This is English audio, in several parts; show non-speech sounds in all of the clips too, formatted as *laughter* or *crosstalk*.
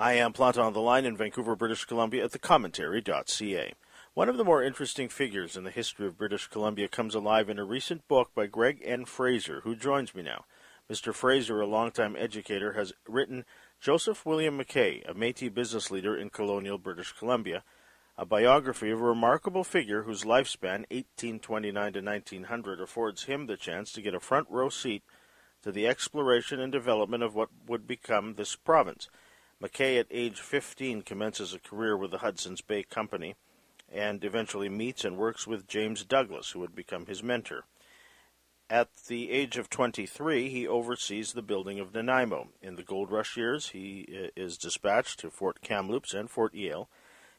I am Planta on the line in Vancouver, British Columbia at thecommentary.ca. One of the more interesting figures in the history of British Columbia comes alive in a recent book by Greg N. Fraser, who joins me now. Mr. Fraser, a longtime educator, has written Joseph William McKay, a Métis business leader in colonial British Columbia, a biography of a remarkable figure whose lifespan, 1829 to 1900, affords him the chance to get a front row seat to the exploration and development of what would become this province. McKay, at age 15, commences a career with the Hudson's Bay Company and eventually meets and works with James Douglas, who would become his mentor. At the age of 23, he oversees the building of Nanaimo. In the gold rush years, he uh, is dispatched to Fort Kamloops and Fort Yale.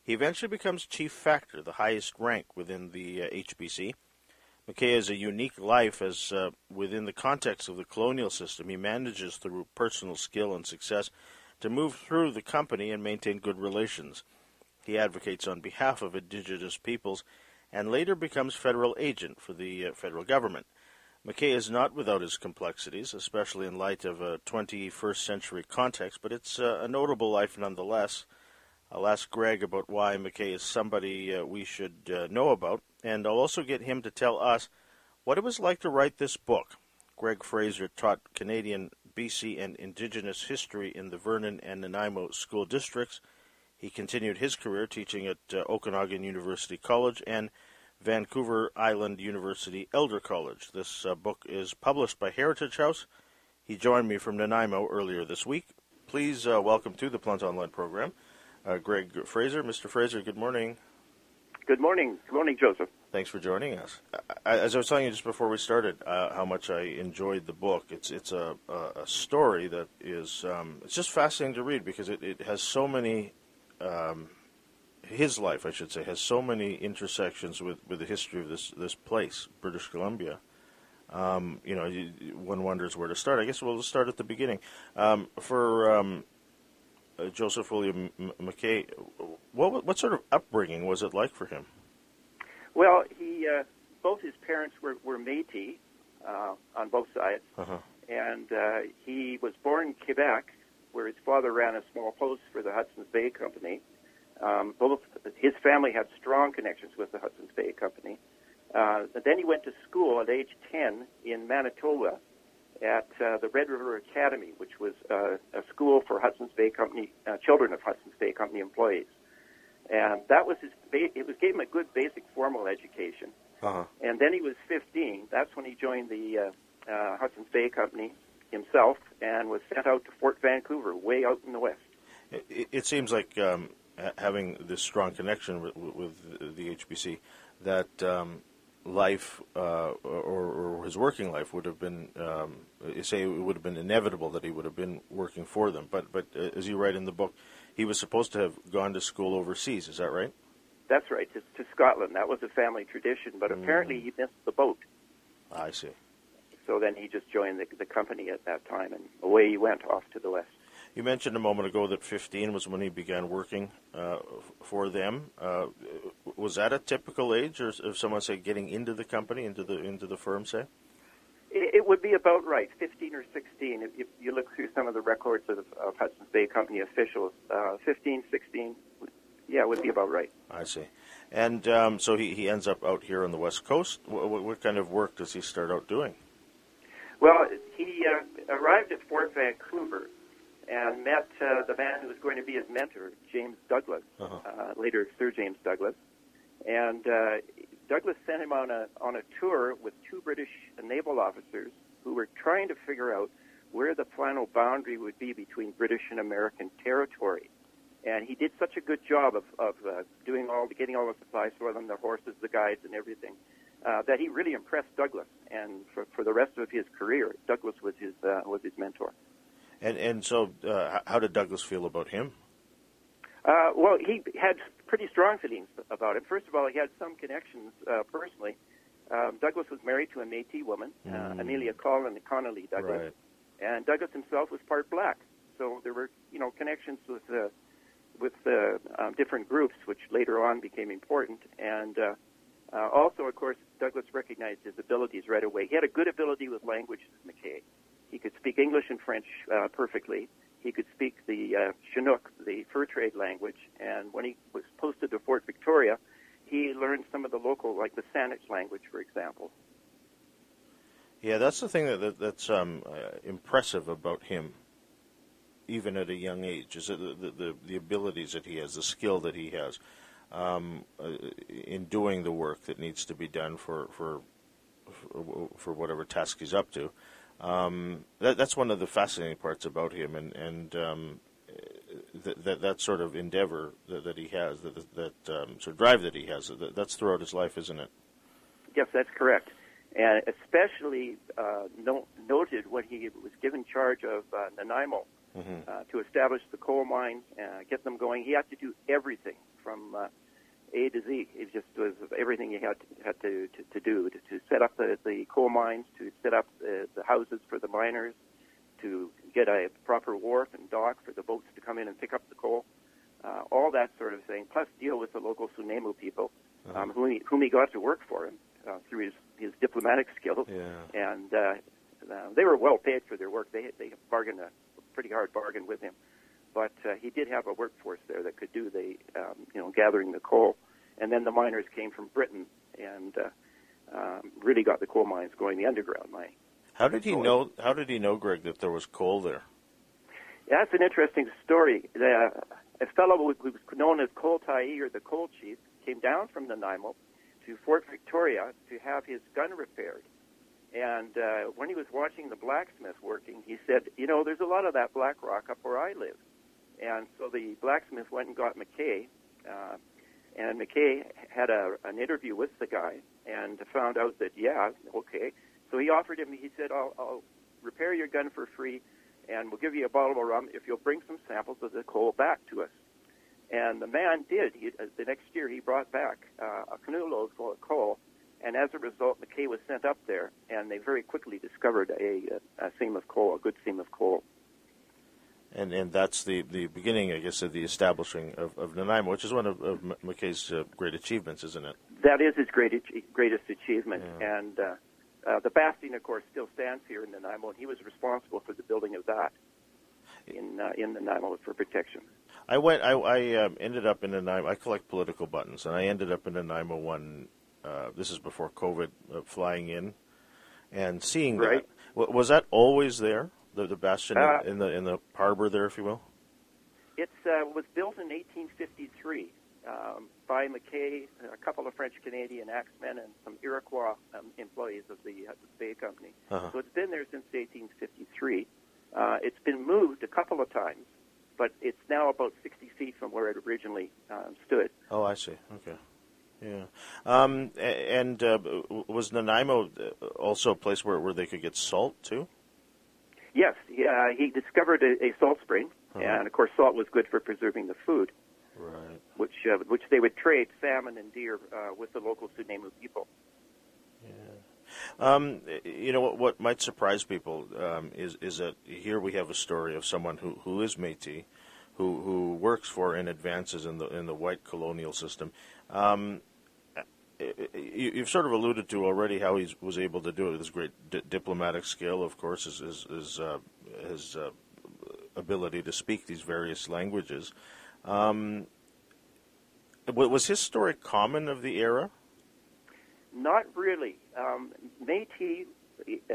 He eventually becomes chief factor, the highest rank within the uh, HBC. McKay has a unique life as, uh, within the context of the colonial system, he manages through personal skill and success to move through the company and maintain good relations. He advocates on behalf of indigenous peoples and later becomes federal agent for the uh, federal government. McKay is not without his complexities, especially in light of a 21st century context, but it's uh, a notable life nonetheless. I'll ask Greg about why McKay is somebody uh, we should uh, know about, and I'll also get him to tell us what it was like to write this book. Greg Fraser taught Canadian, BC, and Indigenous history in the Vernon and Nanaimo school districts. He continued his career teaching at uh, Okanagan University College and Vancouver Island University Elder College. This uh, book is published by Heritage House. He joined me from Nanaimo earlier this week. Please uh, welcome to the Planta Online program, uh, Greg Fraser. Mr. Fraser, good morning. Good morning. Good morning, Joseph. Thanks for joining us. As I was telling you just before we started, uh, how much I enjoyed the book. It's it's a, a story that is um, it's just fascinating to read because it, it has so many um, his life, I should say, has so many intersections with, with the history of this this place, British Columbia. Um, you know, you, one wonders where to start. I guess we'll start at the beginning. Um, for um, uh, Joseph William M- McKay, what what sort of upbringing was it like for him? Well, he uh, both his parents were were Métis uh, on both sides, uh-huh. and uh, he was born in Quebec, where his father ran a small post for the Hudson's Bay Company um, both his family had strong connections with the Hudson's Bay Company. Uh, then he went to school at age 10 in Manitoba at uh, the Red River Academy, which was uh, a school for Hudson's Bay Company uh, children of Hudson's Bay Company employees. And that was his. Ba- it was gave him a good basic formal education. Uh-huh. And then he was 15. That's when he joined the uh, uh, Hudson's Bay Company himself and was sent out to Fort Vancouver, way out in the west. It, it seems like um, having this strong connection with, with the HBC, that um, life uh, or, or, his working life would have been, um, say, it would have been inevitable that he would have been working for them. But but uh, as you write in the book, he was supposed to have gone to school overseas. Is that right? That's right, to, to Scotland. That was a family tradition, but mm. apparently he missed the boat. I see. So then he just joined the, the company at that time, and away he went off to the west. You mentioned a moment ago that 15 was when he began working uh, for them. Uh, was that a typical age, or if someone say getting into the company, into the into the firm, say? It would be about right, 15 or 16. If you, look through some of the records of, of Hudson's Bay Company officials, uh, 15, 16, yeah, it would be about right. I see. And um, so he, he ends up out here on the West Coast. What, what kind of work does he start out doing? Well, he uh, arrived at Fort Vancouver and met uh, the man who was going to be his mentor, James Douglas, uh-huh. uh, later Sir James Douglas. And uh, Douglas sent him on a on a tour with two British naval officers who were trying to figure out where the final boundary would be between British and American territory. And he did such a good job of, of uh, doing all, getting all the supplies for them, the horses, the guides, and everything, uh, that he really impressed Douglas. And for, for the rest of his career, Douglas was his uh, was his mentor. And and so, uh, how did Douglas feel about him? Uh, well, he had pretty strong feelings about it. First of all, he had some connections uh, personally. Um, Douglas was married to a Métis woman, uh, mm. Amelia Collin Connolly Douglas, right. and Douglas himself was part black. So there were, you know, connections with uh, with uh, um, different groups, which later on became important. And uh, uh, also, of course, Douglas recognized his abilities right away. He had a good ability with languages, McKay. He could speak English and French uh, perfectly, he could speak the uh, Chinook, the fur trade language, and when he was posted to Fort Victoria, he learned some of the local, like the Saanich language, for example. Yeah, that's the thing that, that that's um, uh, impressive about him, even at a young age, is the, the, the, abilities that he has, the skill that he has um, uh, in doing the work that needs to be done for for, for whatever task he's up to. Um, that, that's one of the fascinating parts about him, and and um, that, that, that sort of endeavor that, that he has, that that um, sort of drive that he has, that, that's throughout his life, isn't it? Yes, that's correct, and especially uh, no, noted when he was given charge of uh, Nanaimo mm-hmm. uh, to establish the coal mines, uh, get them going. He had to do everything from uh, A to Z. It just was everything he had to, had to, to, to do to, to set up the, the coal mines, to set up the, the houses for the miners, to get a proper wharf and dock for the boats to come in and pick up the coal, uh, all that sort of thing. Plus, deal with the local Snuneymuxw people, uh-huh. um, whom, he, whom he got to work for him uh, through his, his diplomatic *laughs* skills, yeah. and uh, uh, they were well paid for their work. They they bargained a pretty hard bargain with him but uh, he did have a workforce there that could do the um, you know gathering the coal, and then the miners came from Britain and uh, um, really got the coal mines going, the underground mining. How did he know? How did he know, Greg, that there was coal there? Yeah, that's an interesting story. The, a fellow who was known as Coal Tyee or the Coal Chief came down from Nanaimo to Fort Victoria to have his gun repaired. And uh, when he was watching the blacksmith working, he said, "You know, there's a lot of that black rock up where I live." And so the blacksmith went and got McKay, uh, and McKay had a, an interview with the guy and found out that, yeah, okay. So he offered him, he said, I'll, I'll repair your gun for free and we'll give you a bottle of rum if you'll bring some samples of the coal back to us. And the man did. He, uh, the next year, he brought back uh, a canoe load full of coal, and as a result, McKay was sent up there, and they very quickly discovered a, a seam of coal, a good seam of coal and and that's the, the beginning, I guess, of the establishing of, of Nanaimo, which is one of, of McKay's uh, great achievements, isn't it? That is his great, greatest achievement, yeah. and uh, uh, the bastion, of course, still stands here in Nanaimo, and he was responsible for the building of that in uh, in Nanaimo for protection. I went. I, I um, ended up in Nanaimo. I collect political buttons, and I ended up in Nanaimo one. Uh, this is before COVID, uh, flying in and seeing right. that. Was that always there? The, the bastion uh, in the in the harbor there, if you will? It uh, was built in 1853 um, by McKay, a couple of French Canadian axemen, and some Iroquois um, employees of the Hudson's Bay Company. Uh-huh. So it's been there since 1853. Uh, it's been moved a couple of times, but it's now about 60 feet from where it originally um, stood. Oh, I see. Okay. Yeah. Um, and uh, was Nanaimo uh, also a place where, where they could get salt too? Yes, he, uh, he discovered a, a salt spring, uh-huh. and of course, salt was good for preserving the food. Right. Which uh, which they would trade salmon and deer uh, with the local Snuneymuxw people. Yeah. Um, you know what, what might surprise people um, is is that here we have a story of someone who, who is Métis, who who works for and advances in the in the white colonial system. Um, you've sort of alluded to already how he was able to do it with his great di- diplomatic skill, of course, his his his, uh, his uh, ability to speak these various languages. Um, was his story common of the era? Not really. Um, Métis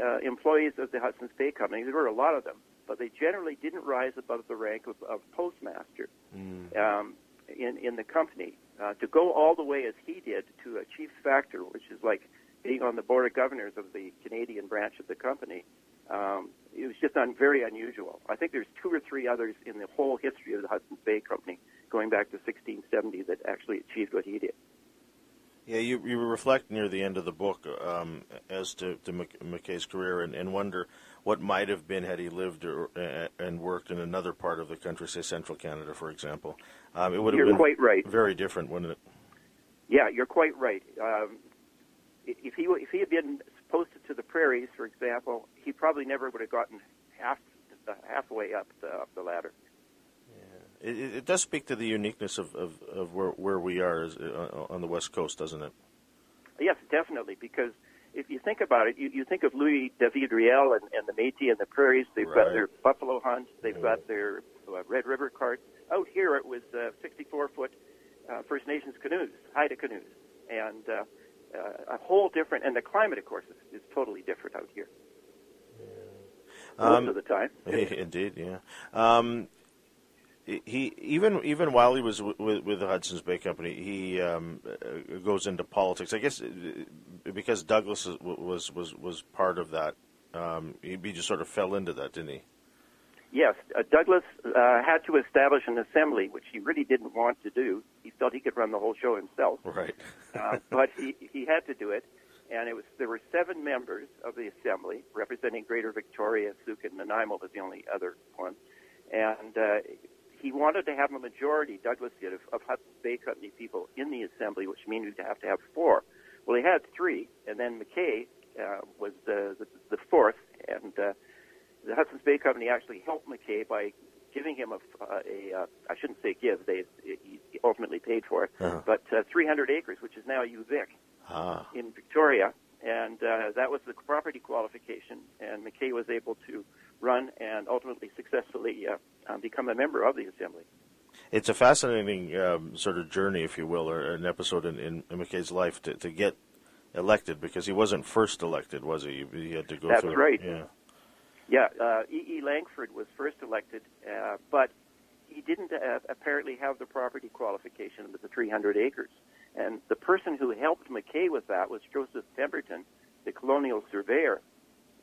uh, employees of the Hudson's Bay Company, there were a lot of them, but they generally didn't rise above the rank of, of postmaster mm. um, in in the company. Uh, to go all the way as he did to a chief factor, which is like being on the board of governors of the Canadian branch of the company, um, it was just un- very unusual. I think there's two or three others in the whole history of the Hudson's Bay Company, going back to 1670, that actually achieved what he did. Yeah, you you reflect near the end of the book um, as to, to McKay's career and, and wonder what might have been had he lived or, uh, and worked in another part of the country, say Central Canada, for example. Um, it would have you're been quite right. very different, wouldn't it? Yeah, you're quite right. Um, if he if he had been posted to the prairies, for example, he probably never would have gotten half halfway up the, up the ladder. Yeah, it, it does speak to the uniqueness of, of, of where where we are uh, on the west coast, doesn't it? Yes, definitely, because if you think about it, you, you think of Louis David Riel and, and the Métis and the Prairies. They've Right. got their buffalo hunts. They've got their uh, Red River carts. Out here, it was uh, 64 foot uh, First Nations canoes, Haida canoes, and uh, uh, a whole different. And the climate, of course, is, is totally different out here. Most Um, of the time. *laughs* Indeed, yeah. Um, he even even while he was with, with the Hudson's Bay Company, he um, uh, goes into politics. I guess uh, because Douglas was was was part of that, um, he, just sort of fell into that, didn't he? Yes, uh, Douglas uh, had to establish an assembly, which he really didn't want to do. He felt he could run the whole show himself, Right. *laughs* uh, but he, he had to do it. And it was there were seven members of the assembly representing Greater Victoria. Sooke and Nanaimo was the only other one, and uh, he wanted to have a majority. Douglas did of, of Hudson's Bay Company people in the assembly, which means you'd have to have four. Well, he had three, and then McKay uh, was the, the the fourth, and uh, the Hudson's Bay Company actually helped McKay by giving him a, a uh, I shouldn't say give, they he ultimately paid for it, Uh-huh. but uh, 300 acres, which is now UVic Ah, in Victoria, and uh, that was the property qualification. And McKay was able to run and ultimately successfully uh, uh, become a member of the assembly. it's a fascinating um, sort of journey, if you will, or an episode in, in McKay's life to, to get elected because he wasn't first elected, was he? He had to go That's through. right. Yeah. Yeah, uh, E. E. Langford was first elected, uh, but he didn't uh, apparently have the property qualification with the 300 acres. And the person who helped McKay with that was Joseph Pemberton, the colonial surveyor.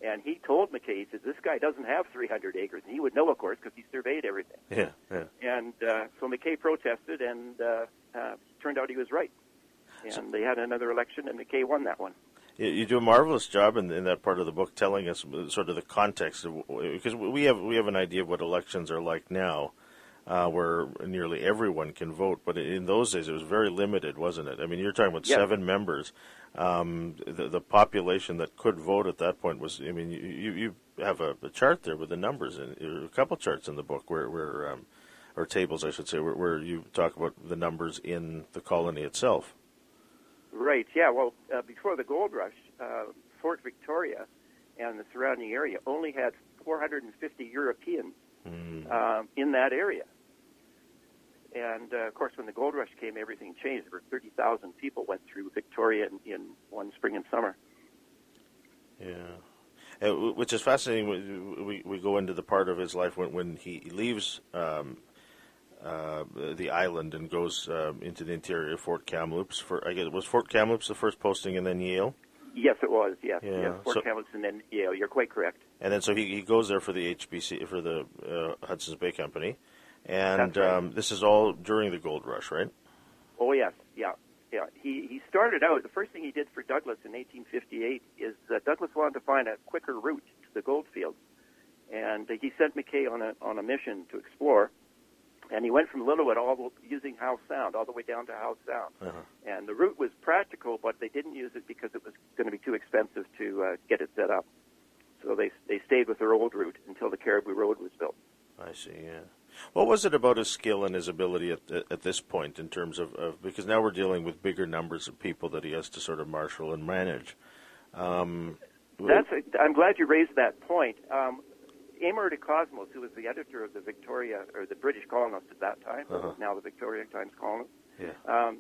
And he told McKay, he said, this guy doesn't have 300 acres. And he would know, of course, because he surveyed everything. Yeah. Yeah. And uh, so McKay protested, and uh, uh, turned out he was right. And they had another election, and McKay won that one. You, you do a marvelous job in, in that part of the book, telling us sort of the context of because we have we have an idea of what elections are like now, uh, where nearly everyone can vote. But in those days, it was very limited, wasn't it? I mean, you're talking about Yeah. seven members. Um, the, the population that could vote at that point was. I mean, you you, have a, a chart there with the numbers and a couple charts in the book where where um, or tables, I should say, where, where you talk about the numbers in the colony itself. Right. Yeah. Well, uh, before the gold rush, uh, Fort Victoria and the surrounding area only had 450 Europeans Mm. um, in that area. And uh, of course, when the gold rush came, everything changed. Over 30,000 people went through Victoria in, in one spring and summer. Yeah, Uh, w- which is fascinating. We, we we go into the part of his life when when he leaves um, uh, the island and goes um, into the interior of Fort Kamloops. For I guess was Fort Kamloops the first posting, and then Yale, Yes, it was. Yes. Yeah, Yes. Fort so- Kamloops and then Yale. You're quite correct. and then so he, he goes there for the HBC for the uh, Hudson's Bay Company, and right. um, this is all during the gold rush, right? Oh yes, yeah, yeah. He he started out. The first thing he did for Douglas in 1858 is that Douglas wanted to find a quicker route to the gold fields, and uh, he sent McKay on a on a mission to explore. And he went from Lillooet all the, using Howe Sound all the way down to Howe Sound. Uh-huh. And the route was practical, but they didn't use it because it was going to be too expensive to uh, get it set up. So they they stayed with their old route until the Cariboo Road was built. I see. Yeah. What was it about his skill and his ability at at this point in terms of, of because now we're dealing with bigger numbers of people that he has to sort of marshal and manage. Um, That's. A, I'm glad you raised that point. Um, Amor de Cosmos, who was the editor of the Victoria or the British Colonist at that time, Uh-huh. now the Victoria Times Colonist, yeah. um,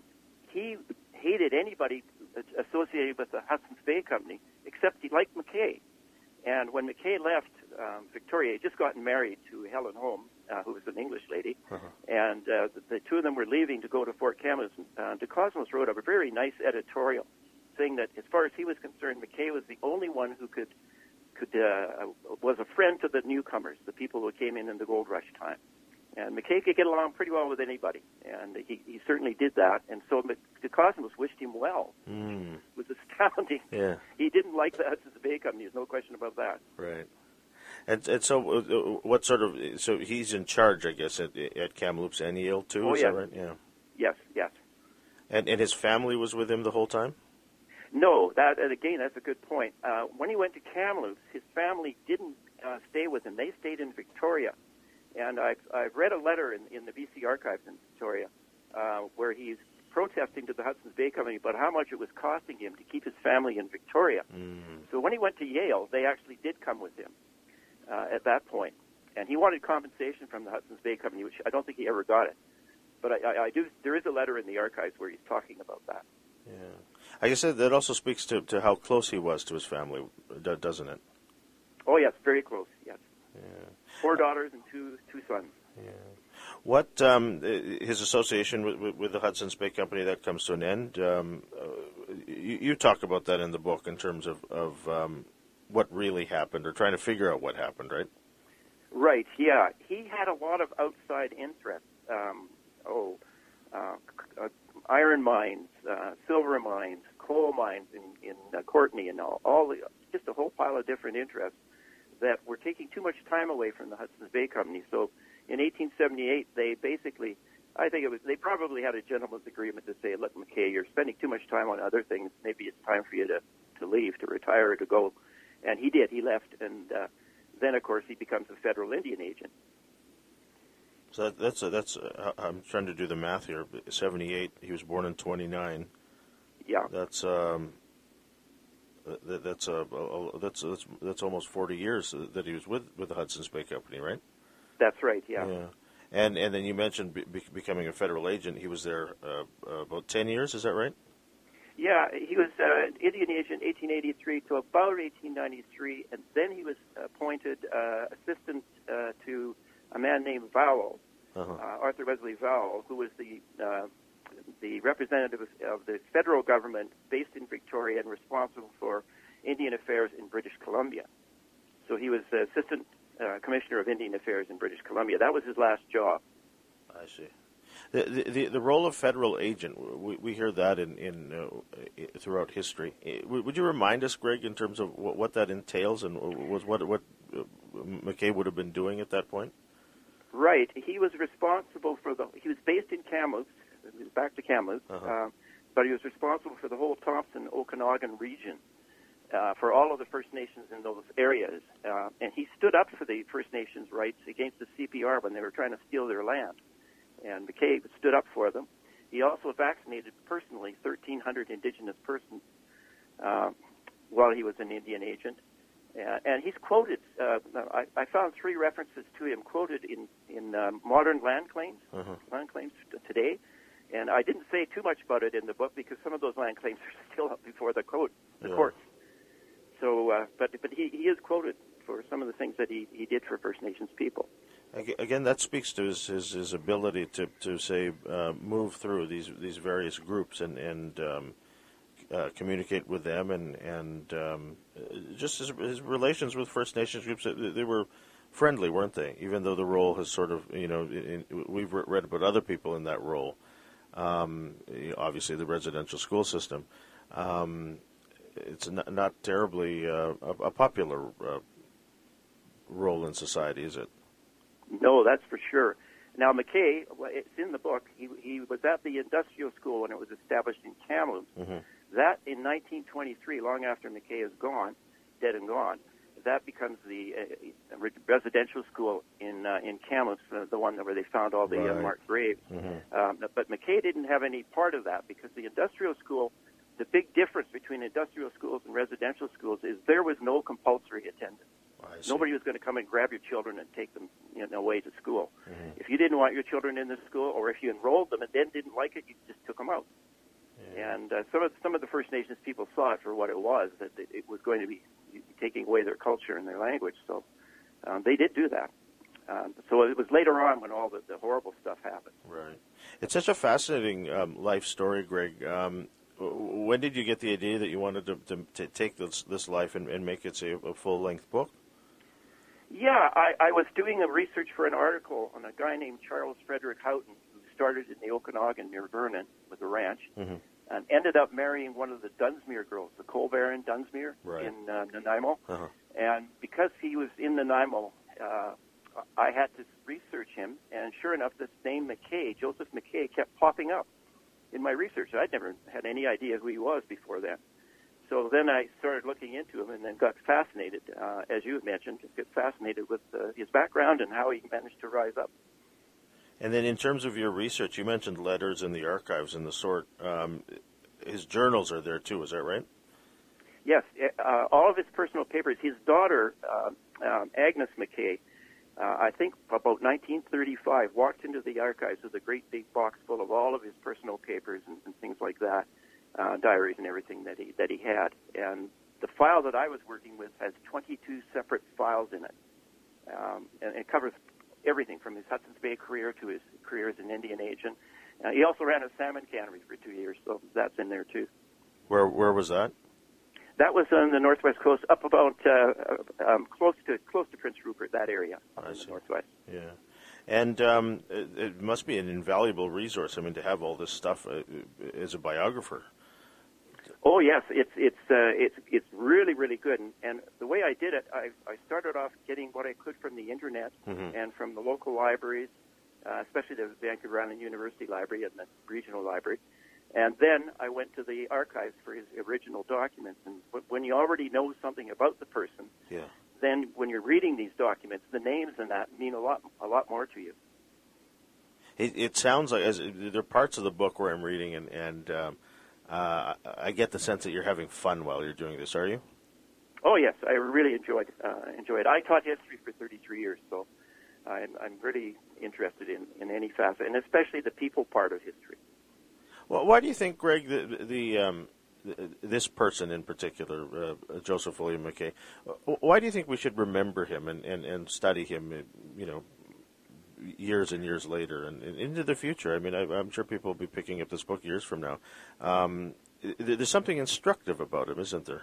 he hated anybody associated with the Hudson's Bay Company except he liked McKay. And when McKay left um, Victoria, he'd just gotten married to Helen Holmes, uh, who was an English lady, Uh-huh. and uh, the, the two of them were leaving to go to Fort Kamloops. Uh, de Cosmos wrote a very nice editorial saying that, as far as he was concerned, McKay was the only one who could could uh, was a friend to the newcomers, the people who came in in the gold rush time. And McKay could get along pretty well with anybody, and he, he certainly did that. And so Mc- de Cosmos wished him well. Mm, It was *laughs* astounding. yeah. He didn't like the Hudson's Bay Company. There's no question about that. Right. And and so uh, uh, what sort of so he's in charge, I guess, at at Kamloops and Yale too. Oh, is yeah. that right? Yeah. Yes, yes. And and his family was with him the whole time. No, that and again, that's a good point. Uh, when he went to Kamloops, his family didn't uh, stay with him. They stayed in Victoria, and I've I've read a letter in, in the BC archives in Victoria uh, where he's protesting to the Hudson's Bay Company about how much it was costing him to keep his family in Victoria. Mm. So when he went to Yale, they actually did come with him uh, at that point, and he wanted compensation from the Hudson's Bay Company, which I don't think he ever got it. But I, I, I do. There is a letter in the archives where he's talking about that. Yeah, I guess that that also speaks to, to how close he was to his family, doesn't it? Oh yes, very close. Yes. Yeah. Four daughters and two two sons. Yeah. What um, his association with, with, with, the Hudson's Bay Company that comes to an end? Um, uh, you, you, talk about that in the book in terms of, of um, what really happened, or trying to figure out what happened, right? Right. Yeah, he had a lot of outside interests. Um, oh, uh, uh, iron mines, uh, silver mines, coal mines in in uh, Courtenay, and all, all the, just a whole pile of different interests that were taking too much time away from the Hudson's Bay Company. So in 1878, they basically, I think it was, they probably had a gentleman's agreement to say, look, McKay, you're spending too much time on other things. Maybe it's time for you to, to leave, to retire, to go. And he did. He left. And uh, then, of course, he becomes a federal Indian agent. So that's a, that's a, I'm trying to do the math here. 78. He was born in 29. Yeah. That's um. That, that's a, a, that's that's that's almost 40 years that he was with with the Hudson's Bay Company, right? That's right. Yeah. Yeah. And and then you mentioned be, becoming a federal agent. He was there uh, about 10 years. Is that right? Yeah, he was uh, Indian agent 1883 to about 1893, and then he was appointed uh, assistant uh, to a man named Vowell, uh-huh. uh, Arthur Wesley Vowell, who was the uh, the representative of the federal government based in Victoria and responsible for Indian affairs in British Columbia. So he was assistant uh, Commissioner of Indian Affairs in British Columbia. That was his last job. I see. The, the, the role of federal agent, we, we hear that in, in uh, throughout history. Would you remind us, Greg, in terms of what, what that entails and was what what uh, McKay would have been doing at that point? Right. He was responsible for the. He was based in Kamloops. He was back to Kamloops, uh-huh. uh, but he was responsible for the whole Thompson Okanagan region uh, for all of the First Nations in those areas. Uh, and he stood up for the First Nations rights against the CPR when they were trying to steal their land. And McKay stood up for them. He also vaccinated personally 1,300 Indigenous persons uh, while he was an Indian agent. Uh, and he's quoted. Uh, I, I, found three references to him quoted in in um, modern land claims, uh-huh. land claims today. And I didn't say too much about it in the book because some of those land claims *laughs* are still up before the court, the yeah. courts. So, uh, but but he, he is quoted for some of the things that he, he did for First Nations people. Again, that speaks to his his, his ability to to say uh, move through these these various groups and and um, uh, communicate with them and and um, just his, his relations with First Nations groups. They were friendly, weren't they? Even though the role has sort of you know in, we've read about other people in that role. Um, obviously, the residential school system. Um, it's not, not terribly uh, a, a, popular uh, role in society, is it? No, that's for sure. Now, McKay, it's in the book. He, he was at the industrial school when it was established in Kamloops. Mm-hmm. That in 1923, long after McKay is gone, dead and gone, that becomes the uh, residential school in uh, in Kamloops, uh, the one where they found all the right. uh, marked graves. Mm-hmm. Um, but McKay didn't have any part of that because the industrial school the big difference between industrial schools and residential schools is there was no compulsory attendance. Nobody was going to come and grab your children and take them you know, away to school. Mm-hmm. If you didn't want your children in the school, or if you enrolled them and then didn't like it, you just took them out. Yeah. And uh, some of some of the First Nations people saw it for what it was that it was going to be taking away their culture and their language. So um, they did do that. Um, so it was later on when all the, the horrible stuff happened. Right. It's such a fascinating um, life story, Greg. Um, when did you get the idea that you wanted to, to, to take this this life and, and make it say a full length book? Yeah, I, I was doing a research for an article on a guy named Charles Frederick Houghton who started in the Okanagan near Vernon with a ranch mm-hmm. and ended up marrying one of the Dunsmuir girls, the coal baron Dunsmuir right. in uh, Nanaimo. Uh-huh. And because he was in Nanaimo, uh, I had to research him, and sure enough, this name McKay, Joseph McKay, kept popping up in my research. I'd never had any idea who he was before then. So then I started looking into him and then got fascinated, uh, as you mentioned, just got fascinated with uh, his background and how he managed to rise up. And then, in terms of your research, you mentioned letters in the archives and the sort. Um, his journals are there too. Is that right? Yes, uh, all of his personal papers. His daughter, uh, um, Agnes McKay, uh, I think about 1935, walked into the archives with a great big box full of all of his personal papers and, and things like that, uh, diaries and everything that he that he had. And the file that I was working with has 22 separate files in it, um, and it covers everything from his Hudson's Bay career to his career as an Indian agent. Uh, he also ran a salmon cannery for two years, so that's in there too. Where where was that? That was on the northwest coast, up about uh, um, close to close to Prince Rupert, that area in the northwest. Yeah, and um, it, it, must be an invaluable resource. I mean, to have all this stuff uh, as a biographer. Oh yes, it's it's uh, it's it's really really good. And, and the way I did it, I I started off getting what I could from the internet mm-hmm. and from the local libraries, uh, especially the Vancouver Island University Library and the regional library. And then I went to the archives for his original documents. And when you already know something about the person, yeah. then when you're reading these documents, the names and that mean a lot, a lot more to you. It, it sounds like as there are parts of the book where I'm reading, and, and um, uh, I get the sense that you're having fun while you're doing this. Are you? Oh yes, I really enjoyed uh, enjoyed. I taught history for 33 years, so I'm, I'm really interested in, in any facet, and especially the people part of history. Well, why do you think, Greg, the, the um, this person in particular, uh, Joseph William McKay, why do you think we should remember him and, and, and study him, uh, you know, years and years later and, and into the future? I mean, I, am sure people will be picking up this book years from now. Um, there's something instructive about him, isn't there?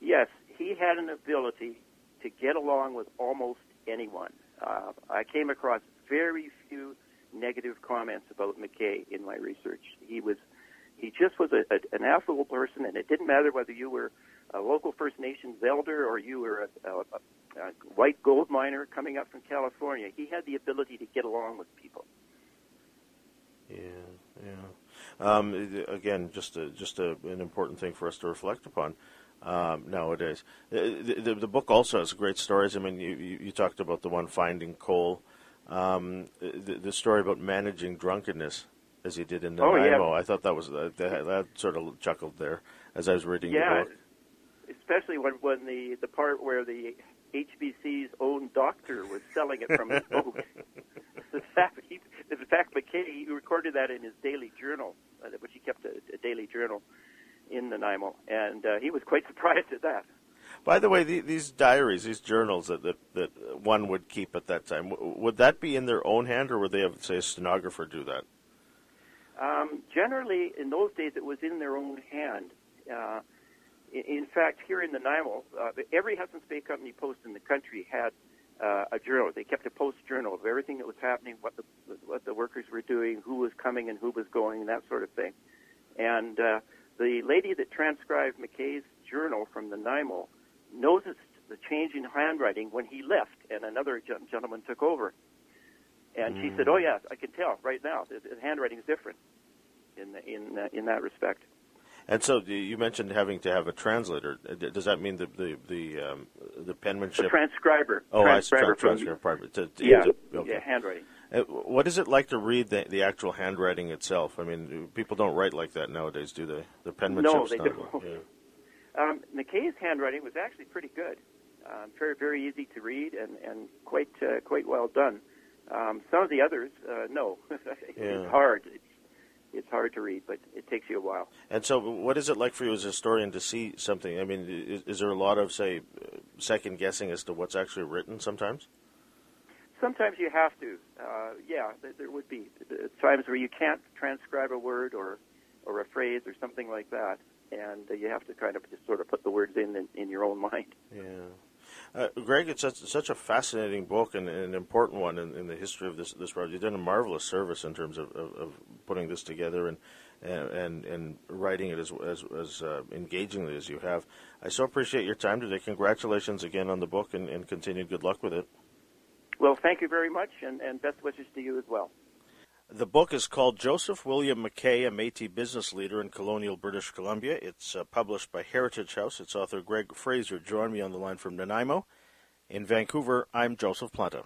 Yes, he had an ability to get along with almost anyone. Uh, I came across very few negative comments about McKay in my research. He was, he just was a, a, an affable person, and it didn't matter whether you were a local First Nations elder or you were a, a, a white gold miner coming up from California. He had the ability to get along with people. Yeah, yeah. Um, again, just a, just a, an important thing for us to reflect upon um, nowadays. The, the, the, book also has great stories. I mean, you, you, talked about the one finding coal um, the, the, story about managing drunkenness as he did in oh, Nanaimo. Yeah. I thought that was that, that, sort of chuckled there as I was reading yeah, the book. Especially when when the the part where the HBC's own doctor was selling it from his *laughs* boat. the fact, he, the fact McKay he recorded that in his daily journal, uh, which he kept a, a daily journal in the Nanaimo, and uh, he was quite *laughs* surprised at that. By the way, the, these diaries, these journals that, that, that one would keep at that time, would that be in their own hand, or would they have, say, a stenographer do that? Um, generally, in those days, it was in their own hand. Uh, in, fact, here in Nanaimo, uh, every Hudson's Bay Company post in the country had uh, a journal. They kept a post journal of everything that was happening, what the what the workers were doing, who was coming and who was going, and that sort of thing. And uh, the lady that transcribed McKay's journal from the Nanaimo noticed the change in handwriting when he left and another gentleman took over. And mm. she said, "Oh yes, I can tell right now. The, the handwriting is different in the, in uh, in that respect." And so you mentioned having to have a translator. Uh, does that mean the the the, um, the penmanship? The transcriber. Oh, transcriber I transcriber. To, to, yeah, to, okay. yeah, handwriting. Uh, what is it like to read the, the actual handwriting itself? I mean, people don't write like that nowadays, do they? The penmanship. No, they don't. Yeah. *laughs* Um, McKay's handwriting was actually pretty good, um, very very easy to read and and quite uh, quite well done. Um, some of the others, uh, no, *laughs* yeah. it's hard. It's, it's hard to read, but it takes you a while. And so, what is it like for you as a historian to see something? I mean, is, is there a lot of say second guessing as to what's actually written sometimes? Sometimes you have to. Uh, yeah, there would be times where you can't transcribe a word or or a phrase or something like that and uh, you have to kind of just sort of put the words in in, in your own mind. Yeah. Uh, Greg, it's such, such, a fascinating book and, and an important one in, in, the history of this this project. You've done a marvelous service in terms of, of, of putting this together and and and writing it as as, as uh, engagingly as you have. I so appreciate your time today. Congratulations again on the book and, and continued good luck with it. Well, thank you very much, and, and best wishes to you as well. The book is called Joseph William McKay, a Métis business leader in colonial British Columbia. It's uh, published by Heritage House. Its author Greg Fraser joined me on the line from Nanaimo. In Vancouver, I'm Joseph Planta.